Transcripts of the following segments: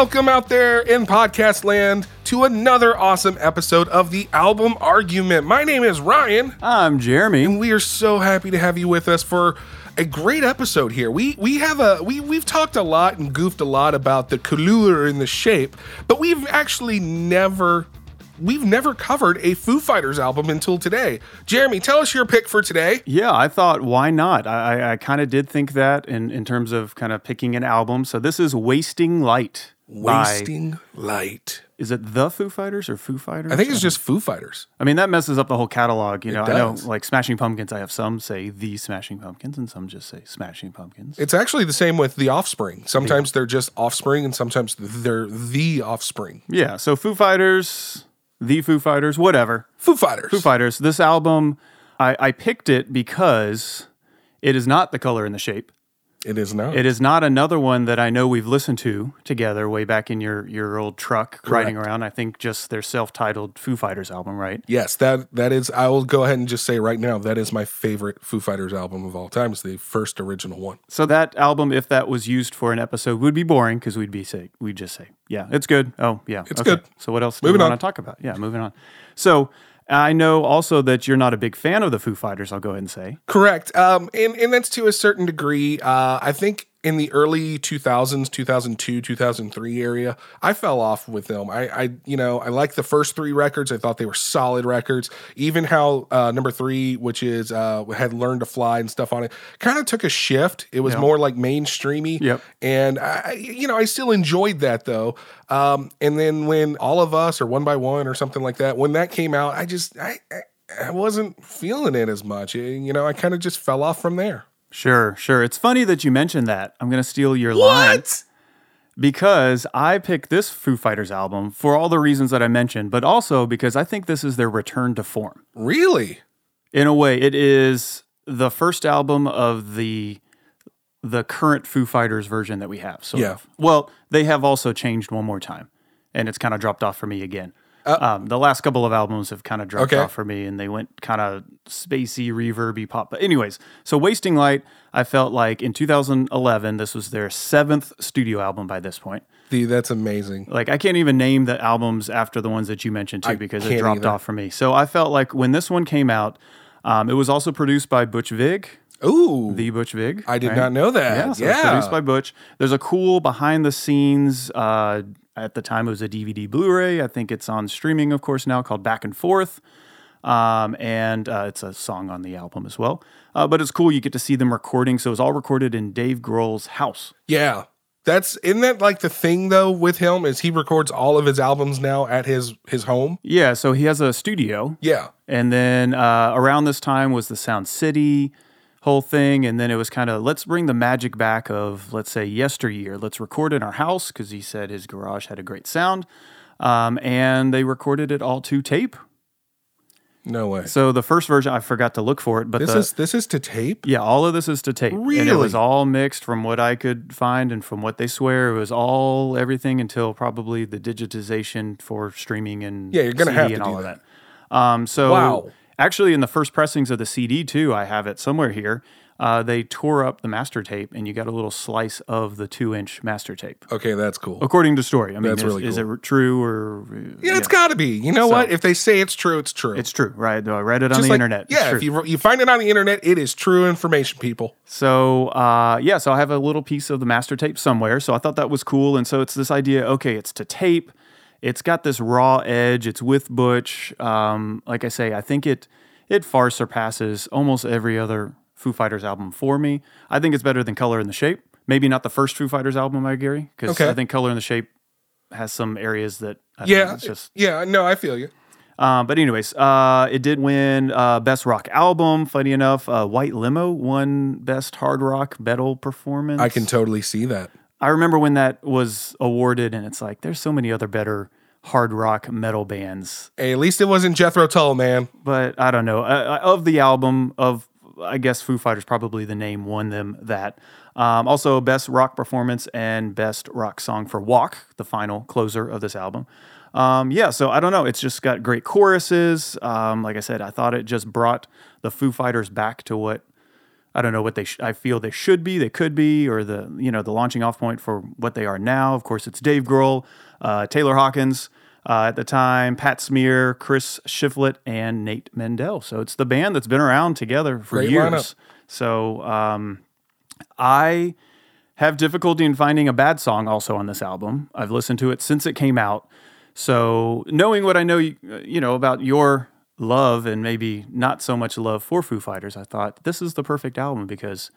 Welcome out there in podcast land to another awesome episode of the album argument. My name is Ryan, I'm Jeremy. and we are so happy to have you with us for a great episode here. We we have a we we've talked a lot and goofed a lot about the color and the shape, but we've actually never we've never covered a Foo Fighters album until today. Jeremy, tell us your pick for today. Yeah, I thought, why not? I, I, I kind of did think that in, in terms of kind of picking an album. So this is Wasting Light. By- Wasting Light. is it the Foo Fighters or Foo Fighters? I think it's um, just Foo Fighters. I mean, that messes up the whole catalog. You know, I know does. like Smashing Pumpkins, I have some say the Smashing Pumpkins and some just say Smashing Pumpkins. It's actually the same with the Offspring. Sometimes they're just Offspring, and sometimes they're the Offspring. yeah, so Foo Fighters, the Foo Fighters, whatever. Foo Fighters. Foo Fighters. This album, I, I picked it because it is not the color and the shape. It is now. It is not another one that I know we've listened to together way back in your your old truck riding around. I think just their self-titled Foo Fighters album, right? yes, that that is. I will go ahead and just say right now that is my favorite Foo Fighters album of all time. It's the first original one. So that album, if that was used for an episode, would be boring because we'd be say we'd just say, yeah, it's good. Oh, yeah, It's okay. good. So what else Moving do we on. want to talk about? Yeah, moving on. So I know also that you're not a big fan of the Foo Fighters. I'll go ahead and say. Correct. Um, and and that's to a certain degree. Uh, I think in the early 2000s, 2002, 2003 area, I fell off with them. I, I you know, I liked the first three records. I thought they were solid records. Even how uh, number three, which is uh, had learned to fly and stuff on it, kind of took a shift. It was Yeah. more like mainstreamy. Yep. And I, you know, I still enjoyed that though. Um, and then when all of us or one by one or something like that, when that came out, I just I. I wasn't feeling it as much. You know, I kind of just fell off from there. Sure, sure. It's funny that you mentioned that. I'm going to steal your line. because I picked this Foo Fighters album for all the reasons that I mentioned, but also because I think this is their return to form. Really? In a way, it is the first album of the the current Foo Fighters version that we have. So, Yeah. well, they have also changed one more time, and it's kind of dropped off for me again. Um, the last couple of albums have kind of dropped Uh, Okay. off for me, and they went kind of spacey, reverby pop. But anyways, so Wasting Light, I felt like in 2011, this was their seventh studio album by this point. The, that's amazing. Like I can't even name the albums after the ones that you mentioned too I because it dropped either. off for me. So I felt like when this one came out, um, it was also produced by Butch Vig, Ooh, the Butch Vig. I did right? not know that. Yeah, Yeah, so it's produced by Butch. There's a cool behind the scenes. Uh, at the time, it was a DVD Blu-ray. I think it's on streaming, of course, now called Back and Forth. Um, and uh, it's a song on the album as well. Uh, but it's cool. You get to see them recording. So it's all recorded in Dave Grohl's house. yeah. That's isn't that like the thing though with him is he records all of his albums now at his his home. Yeah. So he has a studio. Yeah, And then uh, around this time was the Sound City whole thing. And then it was kind of let's bring the magic back of, let's say, yesteryear. Let's record in our house because he said his garage had a great sound. Um, and they recorded it all to tape. no way. So the first version, I forgot to look for it, but This the, is this is to tape. yeah, all of this is to tape. Really, And it was all mixed from what I could find and from what they swear. It was all everything until probably the digitization for streaming and Yeah, you're gonna CD have to and do all of that. that. Um, so Wow. Actually, in the first pressings of the CD too, I have it somewhere here. Uh, they tore up the master tape, and you got a little slice of the two-inch master tape, Okay, that's cool. according to story. I mean, That's is, really is it true or Yeah, it's got to be. You know what? If they say it's true, it's true. It's true, right? I read it on the like- internet. It's Yeah, true. if you you find it on the internet, it is true information, people. So uh, yeah, so I have a little piece of the master tape somewhere. So I thought that was cool, and so it's this idea. Okay, it's to tape. It's got this raw edge. It's with Butch. Um, like I say, I think it it far surpasses almost every other Foo Fighters album for me. I think it's better than Color and the Shape. Maybe not the first Foo Fighters album by Gary, because Okay. I think Color and the Shape has some areas that I Yeah, it's just yeah. No, I feel you. um, but anyways, uh, it did win uh, best rock album. Funny enough, uh, White Limo won best hard rock metal performance. I can totally see that. I remember when that was awarded, and it's like there's so many other better hard rock metal bands, Hey, at least it wasn't Jethro Tull, man. but I don't know. Uh, of the album of I guess Foo Fighters probably the name won them that. Um, also, best rock performance and best rock song for Walk, the final closer of this album. Um, yeah, so I don't know. It's just got great choruses. Um, like I said, I thought it just brought the Foo Fighters back to what I don't know what they sh- I feel they should be, they could be, or the you know the launching off point for what they are now. Of course, it's Dave Grohl, uh, Taylor Hawkins uh, at the time, Pat Smear, Chris Shiflett, and Nate Mendel. So it's the band that's been around together for Great years. lineup. So um, I have difficulty in finding a bad song also on this album. I've listened to it since it came out. So knowing what I know, you know about your love and maybe not so much love for Foo Fighters, I thought this is the perfect album because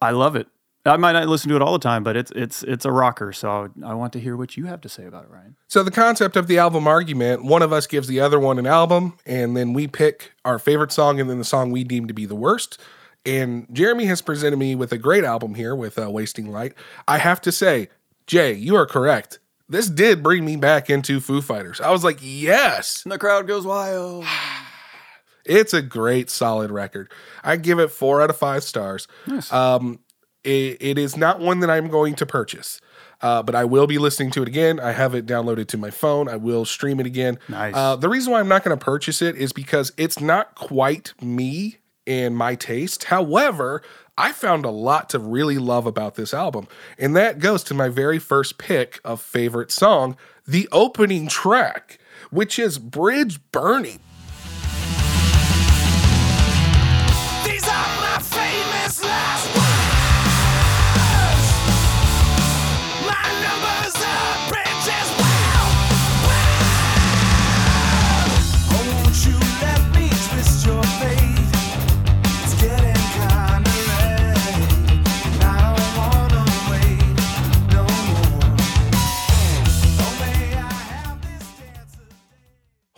I love it. I might not listen to it all the time, but it's it's it's a rocker. So I want to hear what you have to say about it, Ryan. So the concept of the album argument, one of us gives the other one an album, and then we pick our favorite song and then the song we deem to be the worst. And Jeremy has presented me with a great album here with uh, Wasting Light. I have to say, Jay, you are correct. This did bring me back into Foo Fighters. I was like, yes, And the crowd goes wild. it's a great, solid record. I give it four out of five stars. Um, it, it is not one that I'm going to purchase, uh, but I will be listening to it again. I have it downloaded to my phone. I will stream it again. Nice. Uh, the reason why I'm not going to purchase it is because it's not quite me and my taste. However, I found a lot to really love about this album, and that goes to my very first pick of favorite song, the opening track, which is Bridge Burning.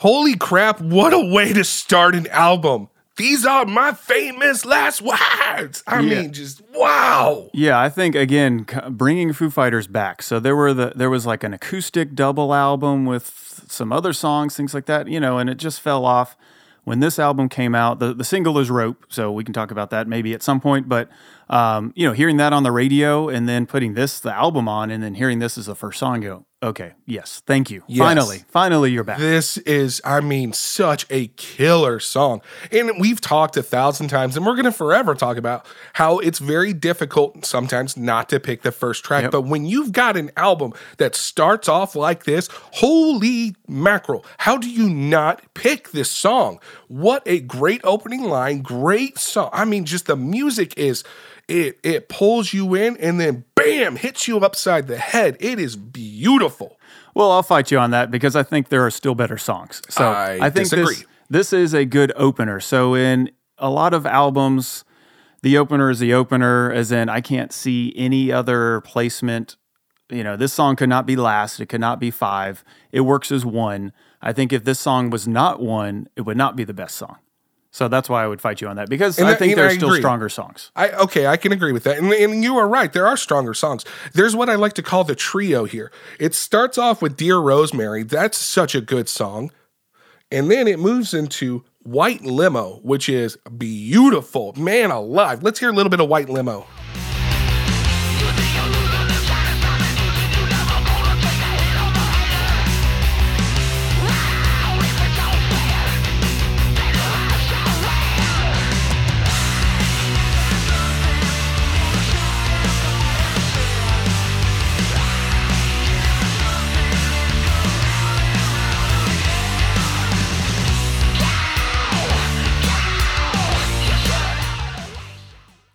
Holy crap, what a way to start an album. These are my famous last words. I Yeah. mean, just wow. Yeah, I think again bringing Foo Fighters back. So there were the there was like an acoustic double album with some other songs, things like that, you know, and it just fell off when this album came out. The the single is Rope, so we can talk about that maybe at some point, but um, you know, hearing that on the radio and then putting this the album on and then hearing this as the first song go, okay, yes, thank you. Yes. Finally, finally you're back. This is, I mean, such a killer song. And we've talked a thousand times, and we're going to forever talk about how it's very difficult sometimes not to pick the first track. Yep. But when you've got an album that starts off like this, holy mackerel, how do you not pick this song? What a great opening line, great song. I mean, just the music is. It, it pulls you in and then bam hits you upside the head. It is beautiful. Well, I'll fight you on that because I think there are still better songs. So I I, think disagree. this this is a good opener. So in a lot of albums, the opener is the opener, as in I can't see any other placement. You know, this song could not be last. It could not be five. It works as one. I think if this song was not one, it would not be the best song. So that's why I would fight you on that because And I think there are I still agree. stronger songs. I okay, I can agree with that. And, and you are right. There are stronger songs. There's what I like to call the trio here. It starts off with Dear Rosemary. That's such a good song. And then it moves into White Limo, which is beautiful. Man alive. Let's hear a little bit of White Limo.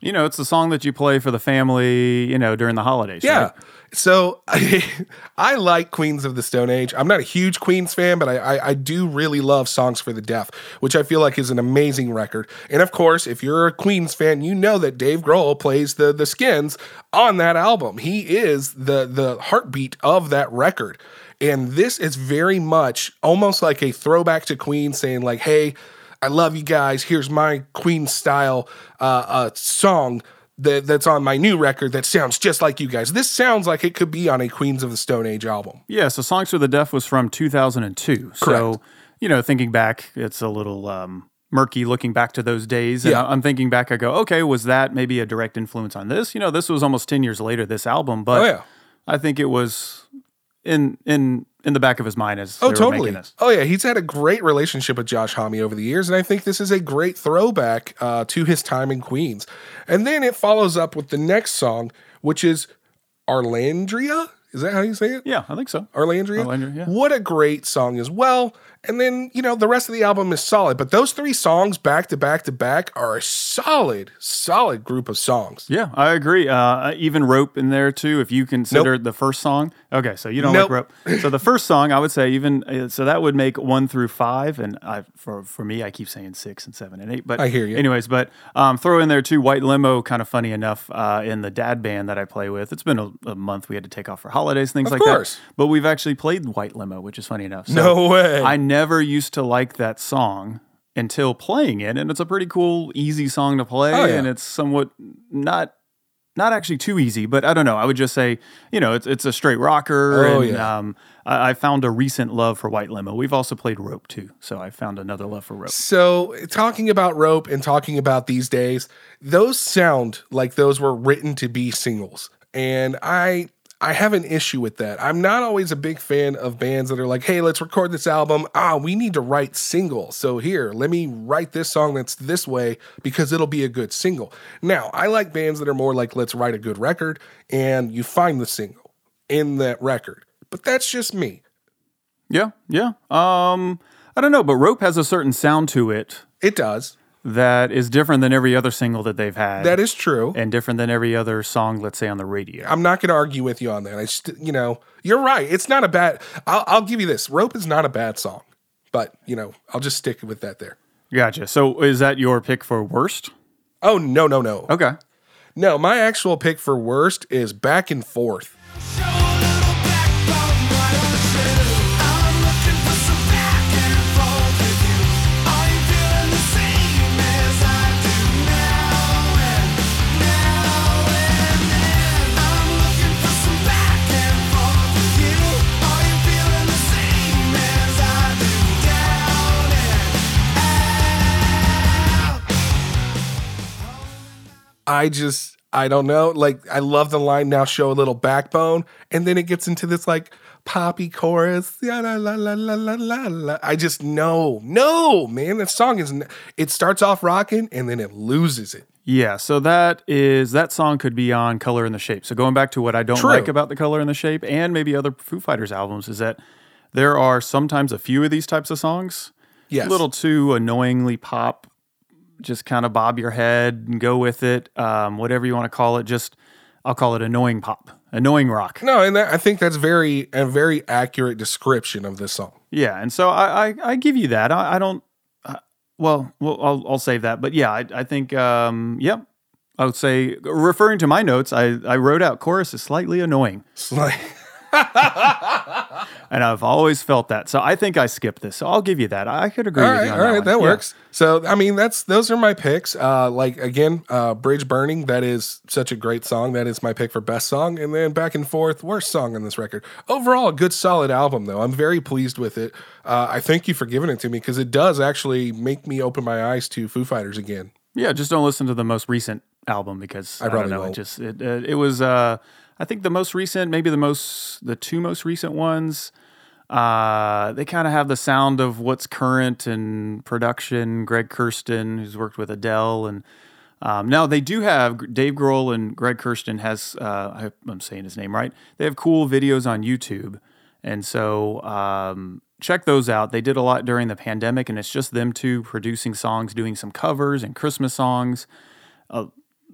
You know, it's the song that you play for the family, you know, during the holidays. Yeah. right? So I, I like Queens of the Stone Age. I'm not a huge Queens fan, but I, I, I do really love Songs for the Deaf, which I feel like is an amazing record. And of course, if you're a Queens fan, you know that Dave Grohl plays the the skins on that album. He is the the heartbeat of that record. And this is very much almost like a throwback to Queen saying like, "Hey, I love you guys. Here's my Queen style uh, uh, song that, that's on my new record that sounds just like you guys. This sounds like it could be on a Queens of the Stone Age album. Yeah, so Songs for the Deaf was from 2002. So, you know, thinking back, it's a little um, murky looking back to those days. And Yeah. I'm thinking back, I go, okay, was that maybe a direct influence on this? You know, this was almost 10 years later, this album, but Oh, yeah. I think it was in in in the back of his mind as Oh, totally. Oh, yeah. He's had a great relationship with Josh Homme over the years, and I think this is a great throwback uh, to his time in Queens. And then it follows up with the next song, which is Arlandria. Is that how you say it? Yeah, I think so. Arlandria. Arlandria, yeah. What a great song as well. And then, you know, the rest of the album is solid, but those three songs back to back to back are a solid, solid group of songs. Yeah, I agree. Uh, even rope in there too. If you consider the first song, okay, so you don't Nope. like rope. So the first song, I would say even uh, so that would make one through five, and I for for me, I keep saying six and seven and eight. But I hear you. Anyways, but um, throw in there too. White limo, kind of funny enough. Uh, in the dad band that I play with, it's been a, a month. We had to take off for holidays, things Of like course. that. But we've actually played White Limo, which is funny enough. So No way. I never used to like that song until playing it, and it's a pretty cool, easy song to play, Oh, yeah. and it's somewhat not not actually too easy, but I don't know. I would just say, you know, it's it's a straight rocker, Oh, and yeah. um, I, I found a recent love for White Limo. We've also played Rope too, so I found another love for Rope. So, talking about rope and talking about these days, those sound like those were written to be singles. And I I have an issue with that. I'm not always a big fan of bands that are like, "Hey, let's record this album. Ah, we need to write singles. So here, let me write this song that's this way because it'll be a good single." Now, I like bands that are more like, "Let's write a good record," and you find the single in that record. But that's just me. Yeah, yeah. Um, I don't know, but Rope has a certain sound to it It does. That is different than every other single that they've had, That is true. and different than every other song, let's say, on the radio. I'm not going to argue with you on that. I st- you know, you're right. It's not a bad. I'll, I'll give you this. Rope is not a bad song, but you know, I'll just stick with that there. Gotcha. So is that your pick for worst? Oh no, no, no, Okay. no. My actual pick for worst is back and forth. I just, I don't know. Like, I love the line now. Show a little backbone, and then it gets into this like poppy chorus. La, la, la, la, la, la, la. I just no, no, man. That song is. It starts off rocking, and then it loses it. Yeah, so that is that song could be on Color and the Shape. So going back to what I don't True. like about the Color and the Shape and maybe other Foo Fighters albums is that there are sometimes a few of these types of songs Yes. a little too annoyingly pop, just kind of bob your head and go with it, um, whatever you want to call it. Just I'll call it annoying pop, annoying rock. No, and that, I think that's very a very accurate description of this song. Yeah, and so I I, I give you that. I, I don't. Uh, well, well, I'll I'll save that. But yeah, I I think um yep. I would say referring to my notes, I I wrote out chorus is slightly annoying, like, and I've always felt that. So I think I skipped this. So I'll give you that. I could agree all with right, you all on right, that, that, one. Yeah. works. So I mean, that's those are my picks. Uh, like again, uh, Bridge Burning. That is such a great song. That is my pick for best song, and then back and forth worst song on this record. Overall, a good solid album though. I'm very pleased with it. Uh, I thank you for giving it to me because it does actually make me open my eyes to Foo Fighters again. Yeah, just don't listen to the most recent album because I, don't know. It won't. just it uh, it was uh I think the most recent, maybe the most the two most recent ones. Uh, they kind of have the sound of what's current in production. Greg Kurstin, who's worked with Adele, and um, now they do have Dave Grohl and Greg Kurstin has. Uh, I I'm saying his name right. They have cool videos on YouTube, and so um, check those out. They did a lot during the pandemic, and it's just them two producing songs, doing some covers and Christmas songs. Uh,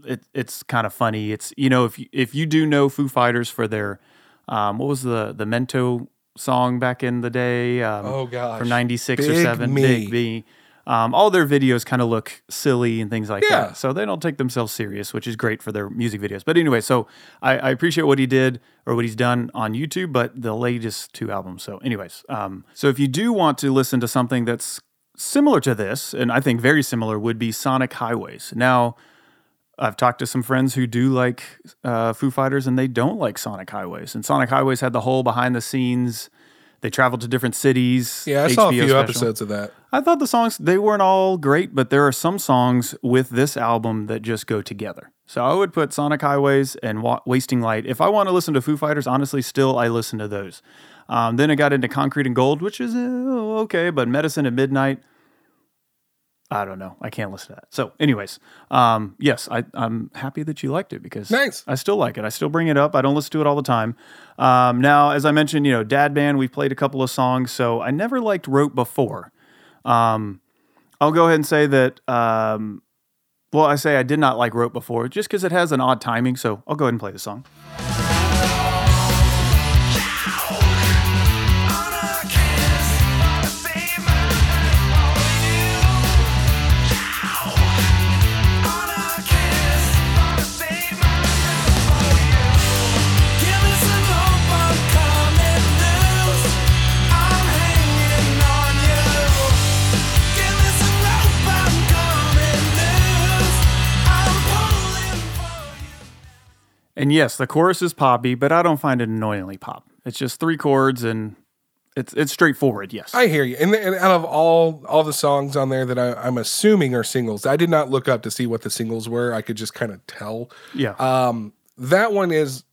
it, it's kind of funny. It's you know if you, if you do know Foo Fighters for their um, what was the the Mento song back in the day? Um, Oh, gosh. from '96 or seven, Me. Big B. Um, all their videos kind of look silly and things like Yeah. that. So they don't take themselves serious, which is great for their music videos. But anyway, so I, I appreciate what he did or what he's done on YouTube, but the latest two albums. So, anyways, um, so if you do want to listen to something that's similar to this, and I think very similar, would be Sonic Highways. Now, I've talked to some friends who do like uh, Foo Fighters and they don't like Sonic Highways. And Sonic Highways had the whole behind the scenes. They traveled to different cities. Yeah, I saw a few special. episodes of that. I thought the songs they weren't all great, but there are some songs with this album that just go together. So I would put Sonic Highways and Wa- Wasting Light. If I want to listen to Foo Fighters, honestly, still I listen to those. Um, then it got into Concrete and Gold, which is uh, okay, but Medicine at Midnight, I don't know. I can't listen to that. So, anyways, um, yes, I, I'm happy that you liked it because Nice. I still like it. I still bring it up. I don't listen to it all the time. Um, now, as I mentioned, you know, Dad Band, we've played a couple of songs, so I never liked Rope before. Um, I'll go ahead and say that. Um, well, I say I did not like Rope before, just because it has an odd timing. So I'll go ahead and play the song. And yes, the chorus is poppy, but I don't find it annoyingly pop. It's just three chords and it's it's straightforward. Yes. I hear you. And, and out of all all the songs on there that I, I'm assuming are singles, I did not look up to see what the singles were. I could just kind of tell. yeah. Um, that one is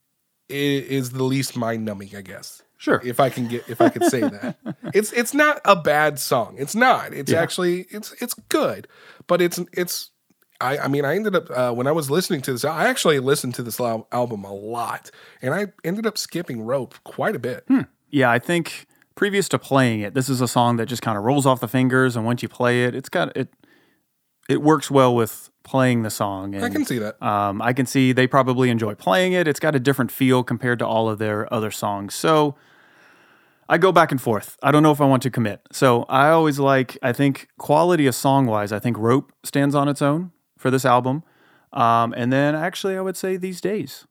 is the least mind numbing, I guess. sure. If I can get if I could say that. it's it's not a bad song. It's not. It's Yeah. actually it's it's good, but it's it's. I, I mean, I ended up uh, when I was listening to this. I actually listened to this al- album a lot, and I ended up skipping "Rope" quite a bit. Yeah, I think previous to playing it, this is a song that just kind of rolls off the fingers, and once you play it, it's got it. It works well with playing the song. And, I can see that. Um, I can see they probably enjoy playing it. It's got a different feel compared to all of their other songs. So I go back and forth. I don't know if I want to commit. So I always like, I think quality of song wise, I think Rope stands on its own for this album. Um, and then actually, I would say These Days.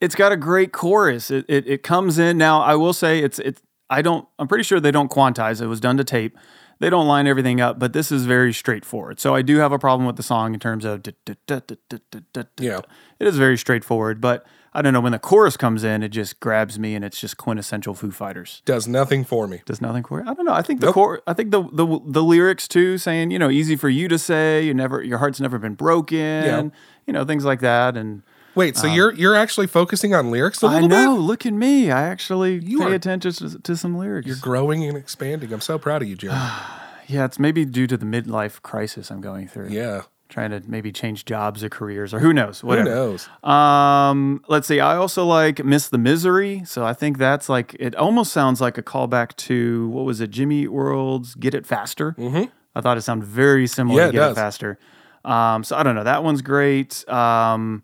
It's got a great chorus. It, it it comes in now. I will say it's it's. I don't. I'm pretty sure they don't quantize. It was done to tape. They don't line everything up, but this is very straightforward. So I do have a problem with the song in terms of. Yeah. It is very straightforward, but I don't know when the chorus comes in, it just grabs me, and it's just quintessential Foo Fighters. Does nothing for me. Does nothing for I don't know. I think the Nope. core. I think the, the the lyrics too, saying you know, easy for you to say. You never, your heart's never been broken. And you know, things like that, and. Wait, so you're you're actually focusing on lyrics a Um, I little know. bit? Look at me. I actually You pay are- attention to, to some lyrics. You're growing and expanding. I'm so proud of you, Jeremy. yeah, it's maybe due to the midlife crisis I'm going through. yeah. Trying to maybe change jobs or careers or who knows. whatever. Who knows? Um, let's see. I also like Miss the Misery. So I think that's like it almost sounds like a callback to what was it, Jimmy World's Get It Faster. Mm-hmm. I thought it sounded very similar Yeah, to it Get does. It Faster. Um, so I don't know. That one's great. Um,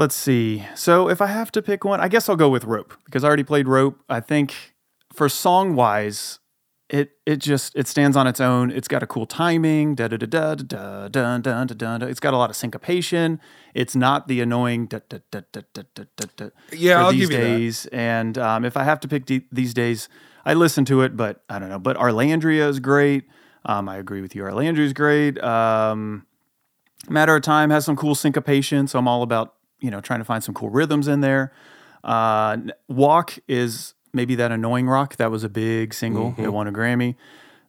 let's see. So if I have to pick one, I guess I'll go with Rope because I already played Rope. I think for song wise, it it just it stands on its own. It's got a cool timing. Da da da da da da da da da. It's got a lot of syncopation. It's not the annoying da da da da da da da. Yeah, I'll these give you that. days. And um, if I have to pick de- these days, I listen to it, but I don't know. But Arlandria is great. Um, I agree with you. Arlandria is great. Um, Matter of Time has some cool syncopation, so I'm all about you know trying to find some cool rhythms in there. Uh, Walk is maybe that annoying rock that was a big single. It won a Grammy.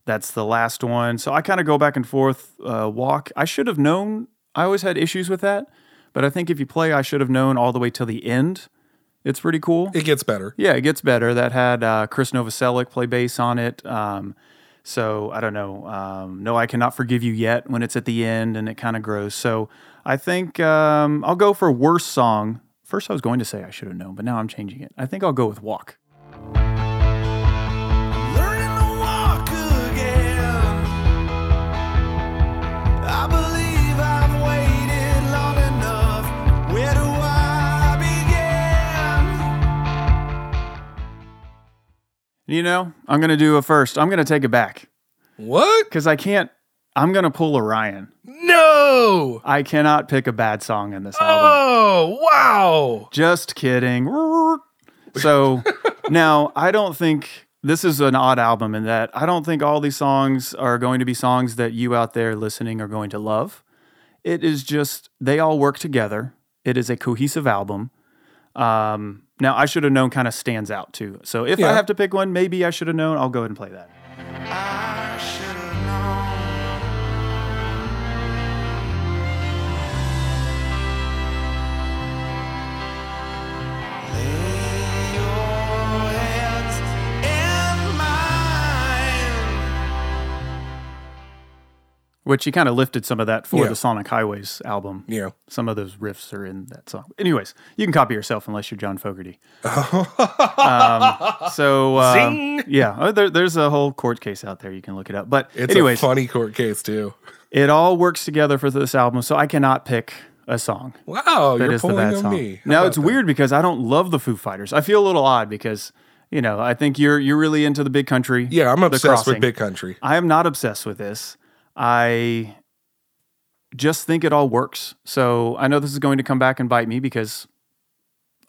That's the last one. So I kind of go back and forth. Uh, Walk. I should have known. I always had issues with that, but I think if you play, I should have known all the way till the end. It's pretty cool. It gets better. Yeah, it gets better. That had uh, Chris Novoselic play bass on it. Um, so I don't know. Um, no, I cannot forgive you yet when it's at the end and it kind of grows. So I think um, I'll go for worst song. First, I was going to say I should have known, but now I'm changing it. I think I'll go with Walk. You know, I'm going to do a first. I'm going to take it back What? because I can't. I'm going to pull a Ryan. No. I cannot pick a bad song in this album. Oh, wow. Just kidding. So now I don't think this is an odd album in that I don't think all these songs are going to be songs that you out there listening are going to love. It is just they all work together. It is a cohesive album. Um, now I should have known kind of stands out too. So if I have to pick one, maybe I should have known. I'll go ahead and play that. I Which he kind of lifted some of that for Yeah. the Sonic Highways album. Yeah. Some of those riffs are in that song. Anyways, you can copy yourself unless you're John Fogerty. um, so uh, yeah, uh, there, there's a whole court case out there. You can look it up. But It's anyways, a funny court case too. it all works together for this album. So I cannot pick a song Wow, that you're is the pulling bad on song. me. How now it's that? weird because I don't love the Foo Fighters. I feel a little odd because you know I think you're you're really into the Big Country. Yeah, I'm The obsessed with Big Country. I am not obsessed with this. I just think it all works. So I know this is going to come back and bite me because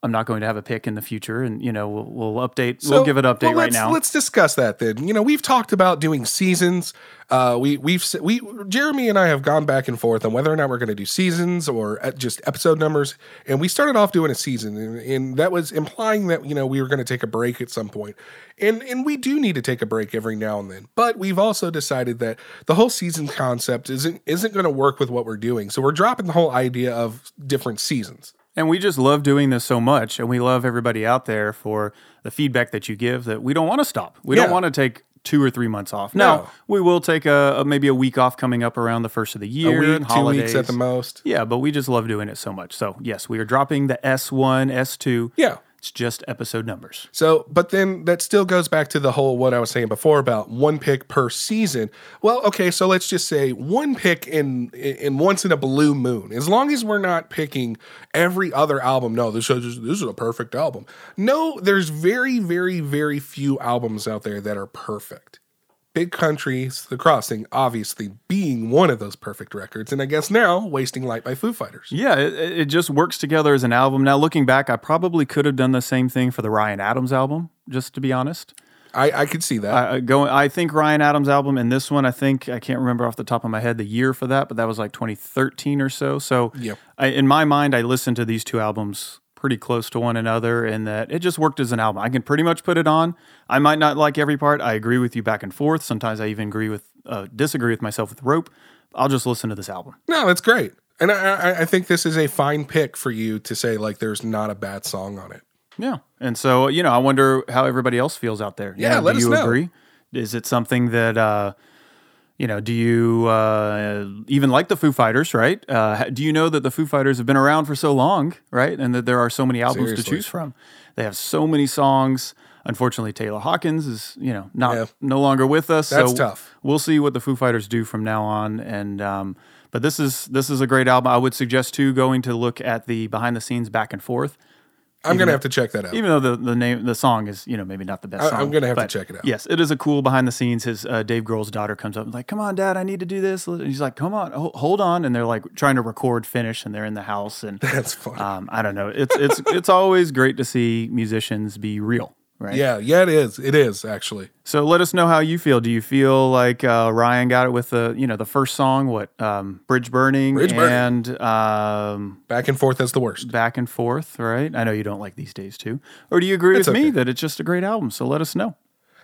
I'm not going to have a pick in the future, and you know we'll, we'll update. we'll give it an update well, right now. Let's discuss that then. You know, we've talked about doing seasons. Uh, we we've we Jeremy and I have gone back and forth on whether or not we're going to do seasons or uh, just episode numbers. And we started off doing a season, and, and that was implying that you know we were going to take a break at some point. And and we do need to take a break every now and then. But we've also decided that the whole season concept isn't isn't going to work with what we're doing. So we're dropping the whole idea of different seasons. And we just love doing this so much, and we love everybody out there for the feedback that you give. That we don't want to stop. We don't want to take two or three months off. No. Now we will take a, a- maybe a week off coming up around the first of the year. A week, two weeks at the most. Yeah, but we just love doing it so much. So yes, we are dropping the S one, S two. Yeah. It's just episode numbers. So, but then that still goes back to the whole what I was saying before about one pick per season. Well, okay, so let's just say one pick in in once in a blue moon. As long as we're not picking every other album. No, this is this is a perfect album. No, there's very very very few albums out there that are perfect. Big Country's, The Crossing, obviously being one of those perfect records, and I guess now Wasting Light by Foo Fighters. Yeah, it, it just works together as an album. Now looking back, I probably could have done the same thing for the Ryan Adams album. Just to be honest, I, I could see that. I, I. I think Ryan Adams album and this one. I think I can't remember off the top of my head the year for that, but that was like 2013 or so. So Yep. I, in my mind, I listened to these two albums pretty close to one another, and that it just worked as an album. I can pretty much put it on. I might not like every part. I agree with you back and forth. Sometimes I even agree with uh, disagree with myself with Rope. I'll just listen to this album. No, that's great. And I, I, I think this is a fine pick for you to say, like, there's not a bad song on it. Yeah. And so, you know, I wonder how everybody else feels out there. You Yeah, let do us you know. agree? Is it something that, uh, you know, do you uh, even like the Foo Fighters, right? Uh, do you know that the Foo Fighters have been around for so long, right? And that there are so many albums to choose from. They have so many songs. Unfortunately, Taylor Hawkins is, you know, not Yeah. no longer with us. That's so tough. We'll see what the Foo Fighters do from now on. And um, but this is this is a great album. I would suggest too going to look at the behind the scenes back and forth I'm going to have to check that out. even though the, the name the song is you know maybe not the best I- song, I'm gonna have to check it out. Yes, it is a cool behind the scenes. His uh, Dave Grohl's daughter comes up and like, "Come on, Dad, I need to do this." And he's like, "Come on, ho- hold on," and they're like trying to record finish, and they're in the house, and That's fun. um, I don't know. It's it's it's always great to see musicians be real, right? yeah, yeah, it is. It is, actually. So let us know how you feel. Do you feel like uh, Ryan got it with the you know the first song, what um, Bridge Burning, Bridge Burning. and um, Back and forth as the worst. back and forth, right? I know you don't like these days too. Or do you agree It's with me that it's just a great album? So let us know.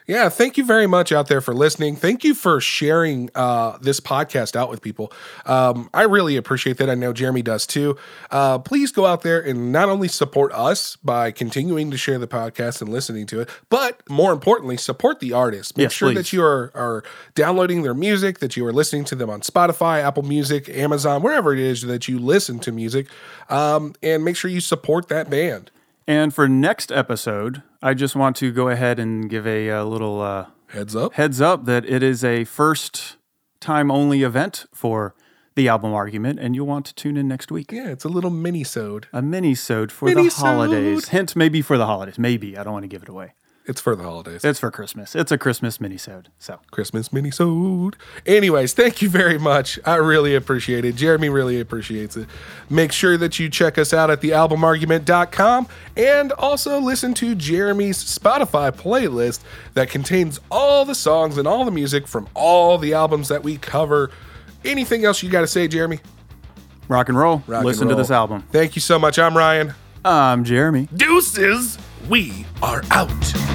Yeah, thank you very much out there for listening. Thank you for sharing uh, this podcast out with people. Um, I really appreciate that. I know Jeremy does too. Uh, please go out there and not only support us by continuing to share the podcast and listening to it, but more importantly, support the artists. Make Yes, sure please. that you are, are downloading their music, that you are listening to them on Spotify, Apple Music, Amazon, wherever it is that you listen to music, um, and make sure you support that band. And for next episode, I just want to go ahead and give a, uh little uh, Heads up. heads up that it is a first time only event for the album argument, and you'll want to tune in next week. Yeah, it's a little mini-sode. A mini-sode for the Mini-sode. holidays. Hint, maybe for the holidays. Maybe. I don't want to give it away. It's for the holidays. It's for Christmas. It's a Christmas minisode. So Christmas minisode. Anyways, thank you very much. I really appreciate it. Jeremy really appreciates it. Make sure that you check us out at thealbumargument.com and also listen to Jeremy's Spotify playlist that contains all the songs and all the music from all the albums that we cover. Anything else you got to say, Jeremy? rock and roll. Rock and Listen to this album. Thank you so much. I'm Ryan. I'm Jeremy. Deuces. We are out.